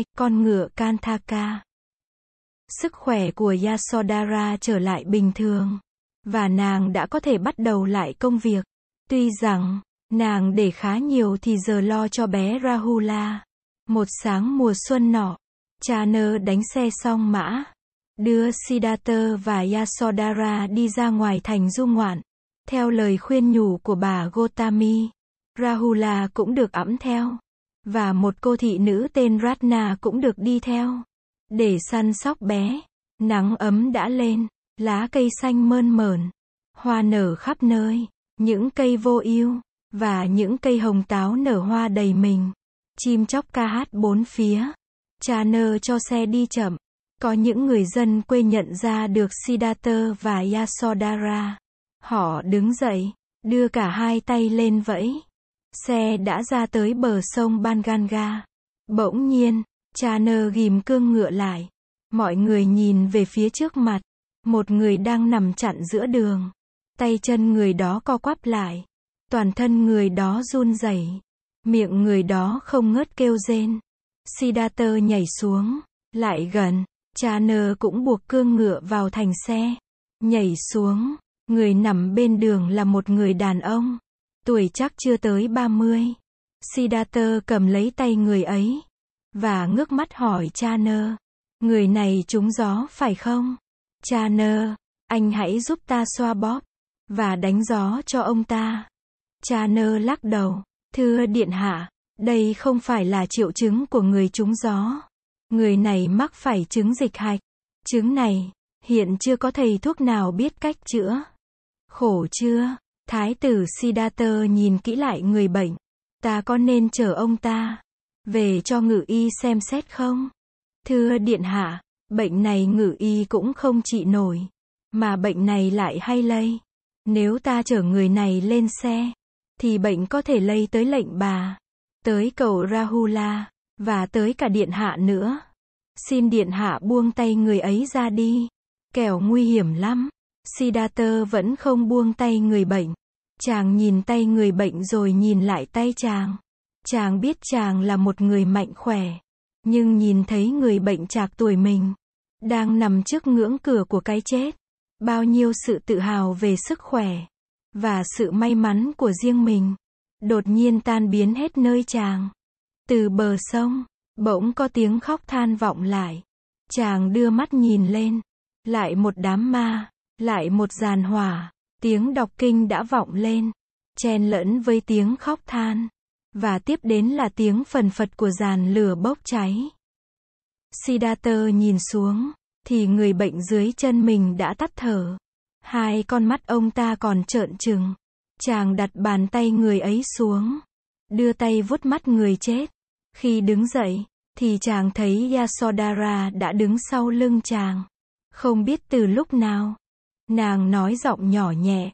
2, con ngựa Kanthaka. Sức khỏe của Yasodhara trở lại bình thường. Và nàng đã có thể bắt đầu lại công việc. Tuy rằng, nàng để khá nhiều thì giờ lo cho bé Rahula. Một sáng mùa xuân nọ, cha nơ đánh xe xong mã. Đưa Siddhartha và Yasodhara đi ra ngoài thành du ngoạn. Theo lời khuyên nhủ của bà Gotami, Rahula cũng được ẵm theo. Và một cô thị nữ tên Ratna cũng được đi theo. Để săn sóc bé. Nắng ấm đã lên, lá cây xanh mơn mởn. Hoa nở khắp nơi, những cây vô ưu và những cây hồng táo nở hoa đầy mình. Chim chóc ca hát bốn phía. Cha nơ cho xe đi chậm. Có những người dân quê nhận ra được Siddhartha và Yasodhara. Họ đứng dậy, đưa cả hai tay lên vẫy. Xe đã ra tới bờ sông Banganga. Bỗng nhiên, cha nơ ghim cương ngựa lại. Mọi người nhìn về phía trước mặt. Một người đang nằm chặn giữa đường. Tay chân người đó co quắp lại. Toàn thân người đó run rẩy. Miệng người đó không ngớt kêu rên. Siddhartha nhảy xuống, lại gần. Cha nơ cũng buộc cương ngựa vào thành xe. Nhảy xuống, người nằm bên đường là một người đàn ông. Tuổi chắc chưa tới 30. Siddhartha cầm lấy tay người ấy. Và ngước mắt hỏi cha nơ. Người này trúng gió phải không? Cha nơ, anh hãy giúp ta xoa bóp. Và đánh gió cho ông ta. Cha nơ lắc đầu. Thưa điện hạ, đây không phải là triệu chứng của người trúng gió. Người này mắc phải chứng dịch hạch. Chứng này, hiện chưa có thầy thuốc nào biết cách chữa. Khổ chưa? Thái tử Siddhartha nhìn kỹ lại người bệnh. Ta có nên chở ông ta về cho ngự y xem xét không? Thưa điện hạ, bệnh này ngự y cũng không trị nổi. Mà bệnh này lại hay lây. Nếu ta chở người này lên xe, thì bệnh có thể lây tới lệnh bà, tới cầu Rahula, và tới cả điện hạ nữa. Xin điện hạ buông tay người ấy ra đi. Kẻo nguy hiểm lắm. Siddhartha vẫn không buông tay người bệnh. Chàng nhìn tay người bệnh rồi nhìn lại tay chàng. Chàng biết chàng là một người mạnh khỏe. Nhưng nhìn thấy người bệnh trạc tuổi mình. Đang nằm trước ngưỡng cửa của cái chết. Bao nhiêu sự tự hào về sức khỏe. Và sự may mắn của riêng mình. Đột nhiên tan biến hết nơi chàng. Từ bờ sông, bỗng có tiếng khóc than vọng lại. Chàng đưa mắt nhìn lên. Lại một đám ma. Lại một giàn hỏa. Tiếng đọc kinh đã vọng lên. Chen lẫn với tiếng khóc than. Và tiếp đến là tiếng phần phật của giàn lửa bốc cháy. Siddhartha nhìn xuống, thì người bệnh dưới chân mình đã tắt thở. Hai con mắt ông ta còn trợn trừng. Chàng đặt bàn tay người ấy xuống. Đưa tay vuốt mắt người chết. Khi đứng dậy, thì chàng thấy Yasodhara đã đứng sau lưng chàng. Không biết từ lúc nào. Nàng nói giọng nhỏ nhẹ.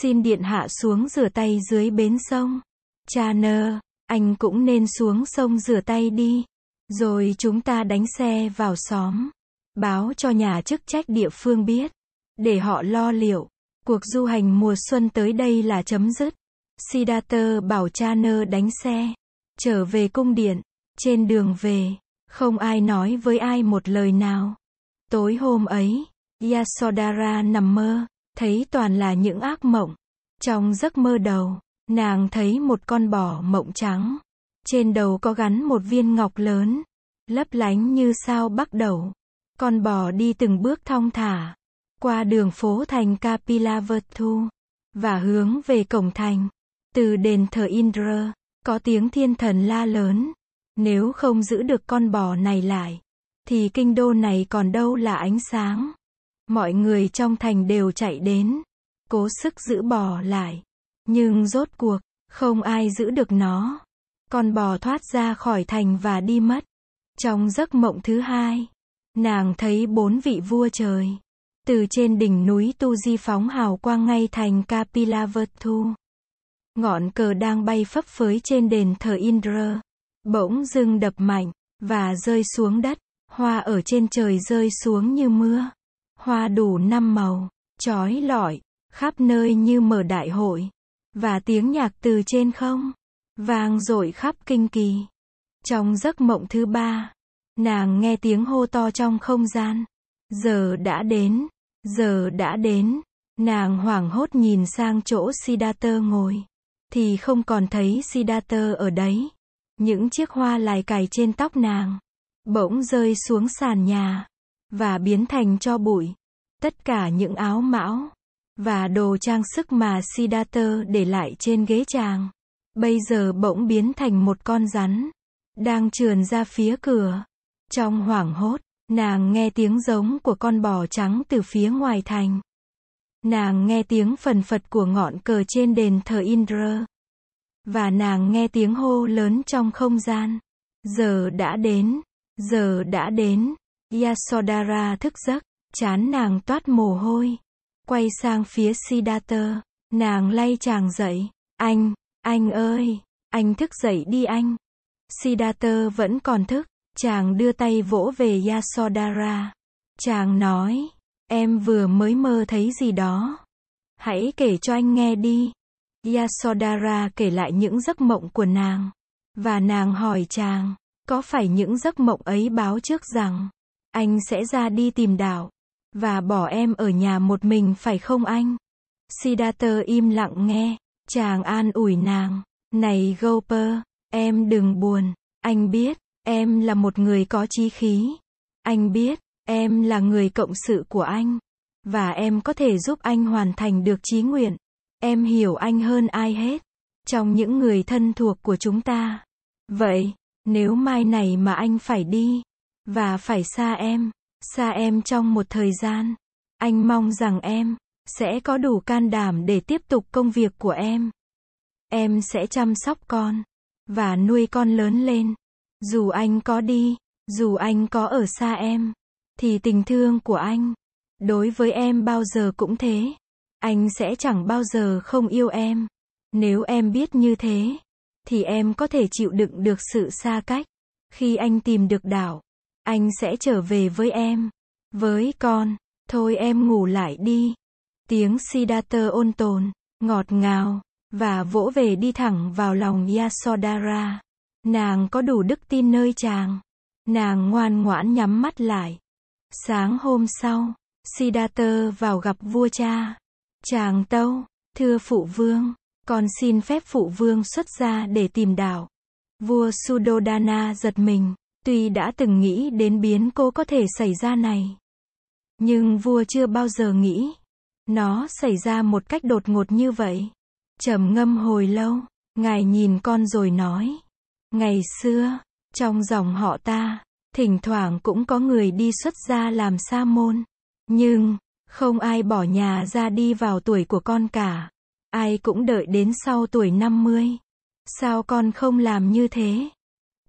Xin điện hạ xuống rửa tay dưới bến sông. Cha nơ, anh cũng nên xuống sông rửa tay đi. Rồi chúng ta đánh xe vào xóm. Báo cho nhà chức trách địa phương biết. Để họ lo liệu. Cuộc du hành mùa xuân tới đây là chấm dứt. Siddhartha bảo cha nơ đánh xe. Trở về cung điện. Trên đường về. Không ai nói với ai một lời nào. Tối hôm ấy, Yasodhara nằm mơ. Thấy toàn là những ác mộng. Trong giấc mơ đầu, nàng thấy một con bò mộng trắng. Trên đầu có gắn một viên ngọc lớn. Lấp lánh như sao bắt đầu. Con bò đi từng bước thong thả qua đường phố thành Kapilavatthu, và hướng về cổng thành. Từ đền thờ Indra, có tiếng thiên thần la lớn. Nếu không giữ được con bò này lại, thì kinh đô này còn đâu là ánh sáng. Mọi người trong thành đều chạy đến, cố sức giữ bò lại. Nhưng rốt cuộc, không ai giữ được nó. Con bò thoát ra khỏi thành và đi mất. Trong giấc mộng thứ hai, nàng thấy bốn vị vua trời từ trên đỉnh núi Tu Di phóng hào quang ngay thành Kapilavatthu. Ngọn cờ đang bay phấp phới trên đền thờ Indra. Bỗng dưng đập mạnh, và rơi xuống đất. Hoa ở trên trời rơi xuống như mưa. Hoa đủ năm màu, trói lọi, khắp nơi như mở đại hội. Và tiếng nhạc từ trên không, vang dội khắp kinh kỳ. Trong giấc mộng thứ ba, Nàng nghe tiếng hô to trong không gian. Giờ đã đến, giờ đã đến. Nàng hoảng hốt nhìn sang chỗ Siddhartha ngồi. Thì không còn thấy Siddhartha ở đấy. Những chiếc hoa lại cài trên tóc nàng. Bỗng rơi xuống sàn nhà. Và biến thành cho bụi. Tất cả những áo mão. Và đồ trang sức mà Siddhartha để lại trên ghế chàng. Bây giờ bỗng biến thành một con rắn. Đang trườn ra phía cửa. Trong hoảng hốt, nàng nghe tiếng giống của con bò trắng từ phía ngoài thành. Nàng nghe tiếng phần phật của ngọn cờ trên đền thờ Indra. Và nàng nghe tiếng hô lớn trong không gian. Giờ đã đến, giờ đã đến. Yasodhara thức giấc, chán nàng toát mồ hôi. Quay sang phía Siddhartha, nàng lay chàng dậy. Anh, anh ơi, anh thức dậy đi anh. Siddhartha vẫn còn thức, chàng đưa tay vỗ về Yasodhara. Chàng nói, em vừa mới mơ thấy gì đó. Hãy kể cho anh nghe đi. Yasodhara kể lại những giấc mộng của nàng. Và nàng hỏi chàng, có phải những giấc mộng ấy báo trước rằng, anh sẽ ra đi tìm đảo, và bỏ em ở nhà một mình phải không anh? Siddhartha im lặng nghe, chàng an ủi nàng, này Gopher, em đừng buồn, anh biết, em là một người có chí khí. Anh biết, em là người cộng sự của anh. Và em có thể giúp anh hoàn thành được chí nguyện. Em hiểu anh hơn ai hết. Trong những người thân thuộc của chúng ta. Vậy, nếu mai này mà anh phải đi, và phải xa em, xa em trong một thời gian, anh mong rằng em sẽ có đủ can đảm để tiếp tục công việc của em. Em sẽ chăm sóc con và nuôi con lớn lên. Dù anh có đi, dù anh có ở xa em, thì tình thương của anh đối với em bao giờ cũng thế. Anh sẽ chẳng bao giờ không yêu em. Nếu em biết như thế, thì em có thể chịu đựng được sự xa cách. Khi anh tìm được đảo, anh sẽ trở về với em, với con. Thôi em ngủ lại đi. Tiếng Siddhartha ôn tồn, ngọt ngào, và vỗ về đi thẳng vào lòng Yasodhara. Nàng có đủ đức tin nơi chàng. Nàng ngoan ngoãn nhắm mắt lại. Sáng hôm sau, Siddhartha vào gặp vua cha. Chàng tâu, thưa phụ vương, con xin phép phụ vương xuất ra để tìm đảo. Vua Sudodana giật mình, tuy đã từng nghĩ đến biến cô có thể xảy ra này. Nhưng vua chưa bao giờ nghĩ. Nó xảy ra một cách đột ngột như vậy. trầm ngâm hồi lâu, ngài nhìn con rồi nói. Ngày xưa, trong dòng họ ta, thỉnh thoảng cũng có người đi xuất gia làm sa môn. Nhưng, không ai bỏ nhà ra đi vào tuổi của con cả. Ai cũng đợi đến sau tuổi 50. Sao con không làm như thế?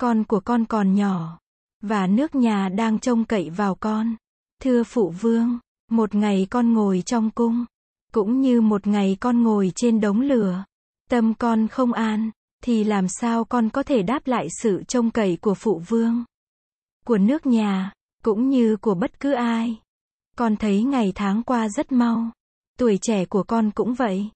Con của con còn nhỏ. Và nước nhà đang trông cậy vào con. Thưa phụ vương, một ngày con ngồi trong cung. Cũng như một ngày con ngồi trên đống lửa. Tâm con không an thì làm sao con có thể đáp lại sự trông cậy của phụ vương, của nước nhà, cũng như của bất cứ ai. Con thấy ngày tháng qua rất mau. Tuổi trẻ của con cũng vậy.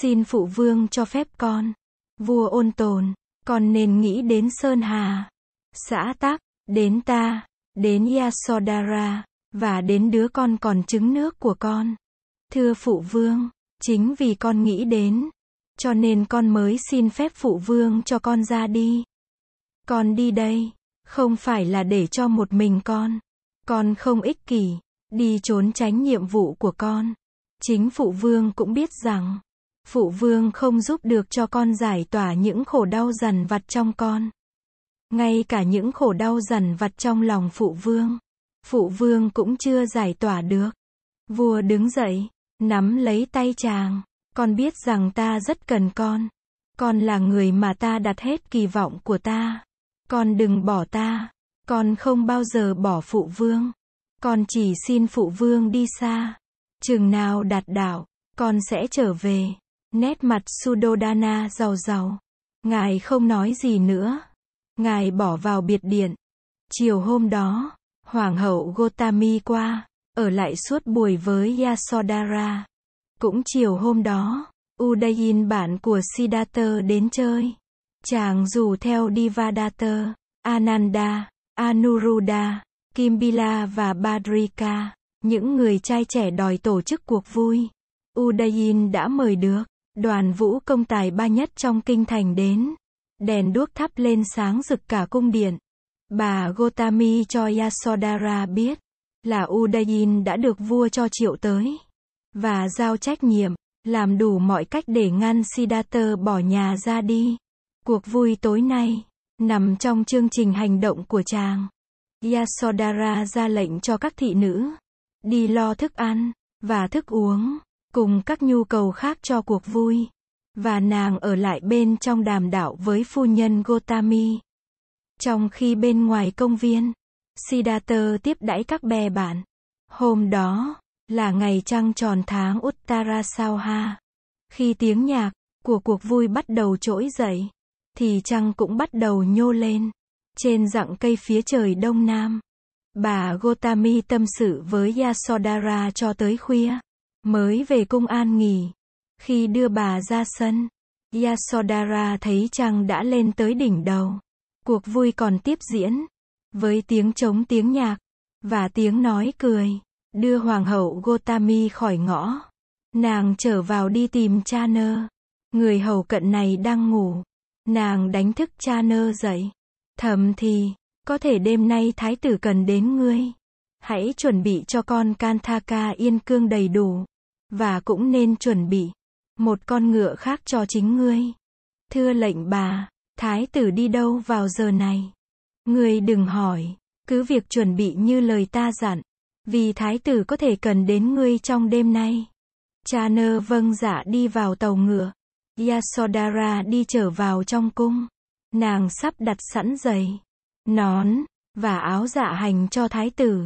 Xin phụ vương cho phép con. Vua ôn tồn, con nên nghĩ đến Sơn Hà, xã Tắc, đến ta, đến Yasodhara, và đến đứa con còn trứng nước của con. Thưa phụ vương, chính vì con nghĩ đến, cho nên con mới xin phép phụ vương cho con ra đi. Con đi đây, không phải là để cho một mình con. Con không ích kỷ, đi trốn tránh nhiệm vụ của con. Chính phụ vương cũng biết rằng, phụ vương không giúp được cho con giải tỏa những khổ đau dằn vặt trong con. Ngay cả những khổ đau dằn vặt trong lòng phụ vương, phụ vương cũng chưa giải tỏa được. Vua đứng dậy, nắm lấy tay chàng. Con biết rằng ta rất cần con. Con là người mà ta đặt hết kỳ vọng của ta. Con đừng bỏ ta. Con không bao giờ bỏ phụ vương. Con chỉ xin phụ vương đi xa. Chừng nào đạt đảo, con sẽ trở về. Nét mặt Sudodana giàu giàu. Ngài không nói gì nữa. Ngài bỏ vào biệt điện. Chiều hôm đó, Hoàng hậu Gotami qua, ở lại suốt buổi với Yasodhara. Cũng chiều hôm đó, Udayin bạn của Siddhartha đến chơi. Chàng rủ theo Divadatta, Ananda, Anuruddha, Kimbila và Badrika, những người trai trẻ đòi tổ chức cuộc vui. Udayin đã mời được đoàn vũ công tài ba nhất trong kinh thành đến. Đèn đuốc thắp lên sáng rực cả cung điện. Bà Gotami cho Yasodhara biết là Udayin đã được vua cho triệu tới và giao trách nhiệm, làm đủ mọi cách để ngăn Siddhartha bỏ nhà ra đi. Cuộc vui tối nay nằm trong chương trình hành động của chàng. Yasodhara ra lệnh cho các thị nữ đi lo thức ăn và thức uống cùng các nhu cầu khác cho cuộc vui và nàng ở lại bên trong đàm đạo với phu nhân Gotami. Trong khi bên ngoài công viên, Siddhartha tiếp đãi các bè bạn. Hôm đó là ngày trăng tròn tháng Uttarasauha. Khi tiếng nhạc của cuộc vui bắt đầu trỗi dậy, thì trăng cũng bắt đầu nhô lên trên dặng cây phía trời đông nam. Bà Gotami tâm sự với Yasodhara cho tới khuya, mới về cung an nghỉ. Khi đưa bà ra sân, Yasodhara thấy trăng đã lên tới đỉnh đầu. Cuộc vui còn tiếp diễn, với tiếng trống tiếng nhạc, và tiếng nói cười, đưa hoàng hậu Gotami khỏi ngõ. Nàng trở vào đi tìm cha nơ. Người hầu cận này đang ngủ. Nàng đánh thức cha nơ dậy. Thầm thì, có thể đêm nay thái tử cần đến ngươi. Hãy chuẩn bị cho con Kanthaka yên cương đầy đủ. Và cũng nên chuẩn bị một con ngựa khác cho chính ngươi. Thưa lệnh bà, thái tử đi đâu vào giờ này? Ngươi đừng hỏi, cứ việc chuẩn bị như lời ta dặn, vì thái tử có thể cần đến ngươi trong đêm nay. Cha nơ vâng dạ đi vào tàu ngựa. Yasodhara đi trở vào trong cung. Nàng sắp đặt sẵn giày, nón, và áo dạ hành cho thái tử.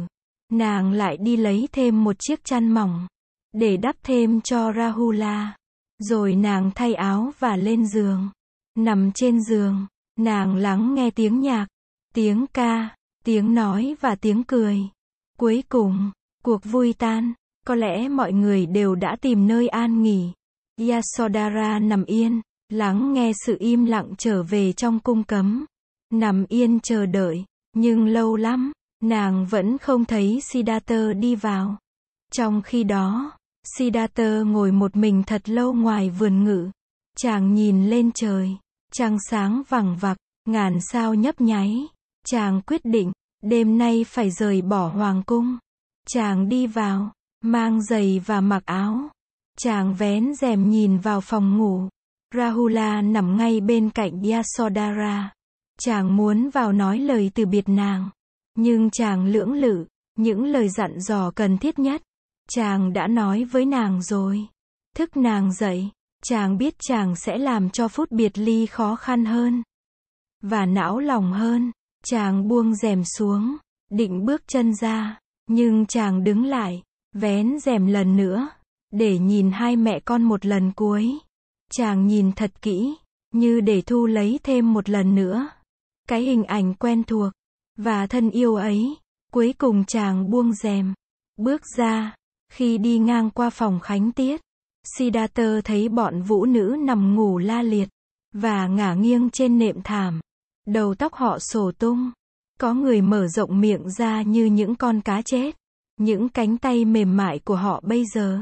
Nàng lại đi lấy thêm một chiếc chăn mỏng, để đắp thêm cho Rahula. Rồi nàng thay áo và lên giường. Nằm trên giường, nàng lắng nghe tiếng nhạc, tiếng ca, tiếng nói và tiếng cười. Cuối cùng, cuộc vui tan, có lẽ mọi người đều đã tìm nơi an nghỉ. Yasodhara nằm yên, lắng nghe sự im lặng trở về trong cung cấm. Nằm yên chờ đợi, nhưng lâu lắm, nàng vẫn không thấy Siddhartha đi vào. Trong khi đó, Siddhartha ngồi một mình thật lâu ngoài vườn ngự. Chàng nhìn lên trời, trăng sáng vằng vặc, ngàn sao nhấp nháy. Chàng quyết định, đêm nay phải rời bỏ hoàng cung. Chàng đi vào, mang giày và mặc áo. Chàng vén rèm nhìn vào phòng ngủ. Rahula nằm ngay bên cạnh Yasodhara. Chàng muốn vào nói lời từ biệt nàng. Nhưng chàng lưỡng lự, những lời dặn dò cần thiết nhất. Chàng đã nói với nàng rồi. Thức nàng dậy, chàng biết chàng sẽ làm cho phút biệt ly khó khăn hơn. Và não lòng hơn, chàng buông rèm xuống, định bước chân ra, nhưng chàng đứng lại, vén rèm lần nữa, để nhìn hai mẹ con một lần cuối. Chàng nhìn thật kỹ, như để thu lấy thêm một lần nữa. Cái hình ảnh quen thuộc, và thân yêu ấy. Cuối cùng chàng buông rèm, bước ra, khi đi ngang qua phòng khánh tiết. Siddhartha thấy bọn vũ nữ nằm ngủ la liệt, và ngả nghiêng trên nệm thảm. Đầu tóc họ sổ tung. Có người mở rộng miệng ra như những con cá chết. Những cánh tay mềm mại của họ bây giờ,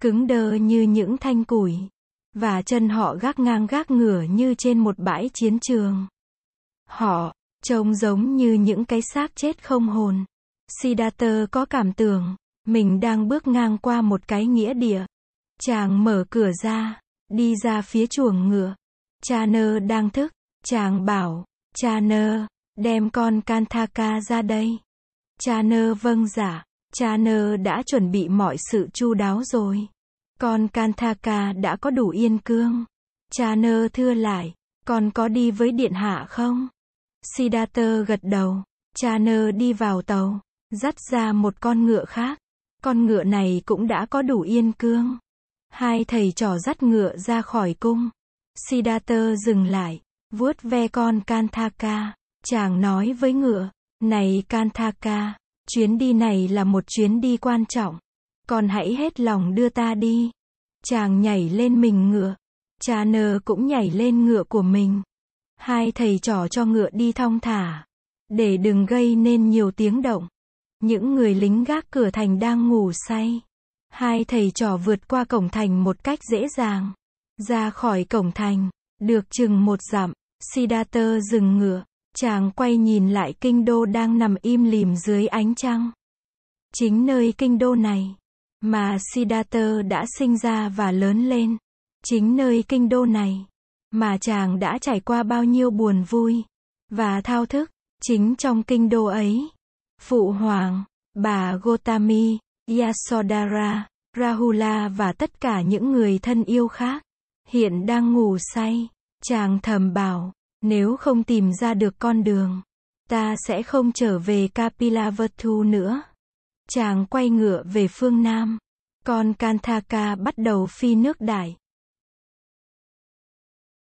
cứng đơ như những thanh củi. Và chân họ gác ngang gác ngửa như trên một bãi chiến trường. Họ, trông giống như những cái xác chết không hồn. Siddhartha có cảm tưởng, mình đang bước ngang qua một cái nghĩa địa. Chàng mở cửa ra, đi ra phía chuồng ngựa. Cha nơ đang thức, chàng bảo, cha nơ, đem con kantaka ra đây. Cha nơ vâng giả, dạ. cha nơ đã chuẩn bị mọi sự chu đáo rồi. Con kantaka đã có đủ yên cương. Cha nơ thưa lại, con có đi với điện hạ không? Siddhartha gật đầu, cha nơ đi vào tàu, dắt ra một con ngựa khác. Con ngựa này cũng đã có đủ yên cương. Hai thầy trò dắt ngựa ra khỏi cung. Siddhartha dừng lại, vuốt ve con Kanthaka. Chàng nói với ngựa, này Kanthaka, chuyến đi này là một chuyến đi quan trọng. Con hãy hết lòng đưa ta đi. Chàng nhảy lên mình ngựa. Cha nơ cũng nhảy lên ngựa của mình. Hai thầy trò cho ngựa đi thong thả. để đừng gây nên nhiều tiếng động. Những người lính gác cửa thành đang ngủ say. Hai thầy trò vượt qua cổng thành một cách dễ dàng. Ra khỏi cổng thành, được chừng một dặm, Siddhartha dừng ngựa. Chàng quay nhìn lại kinh đô đang nằm im lìm dưới ánh trăng. Chính nơi kinh đô này, mà Siddhartha đã sinh ra và lớn lên. Chính nơi kinh đô này, mà chàng đã trải qua bao nhiêu buồn vui, và thao thức. Chính trong kinh đô ấy, Phụ Hoàng, bà Gotami, Yasodhara, Rahula và tất cả những người thân yêu khác, hiện đang ngủ say. Chàng thầm bảo, nếu không tìm ra được con đường, ta sẽ không trở về Kapilavatthu nữa. Chàng quay ngựa về phương Nam. Con Kantaka bắt đầu phi nước đại.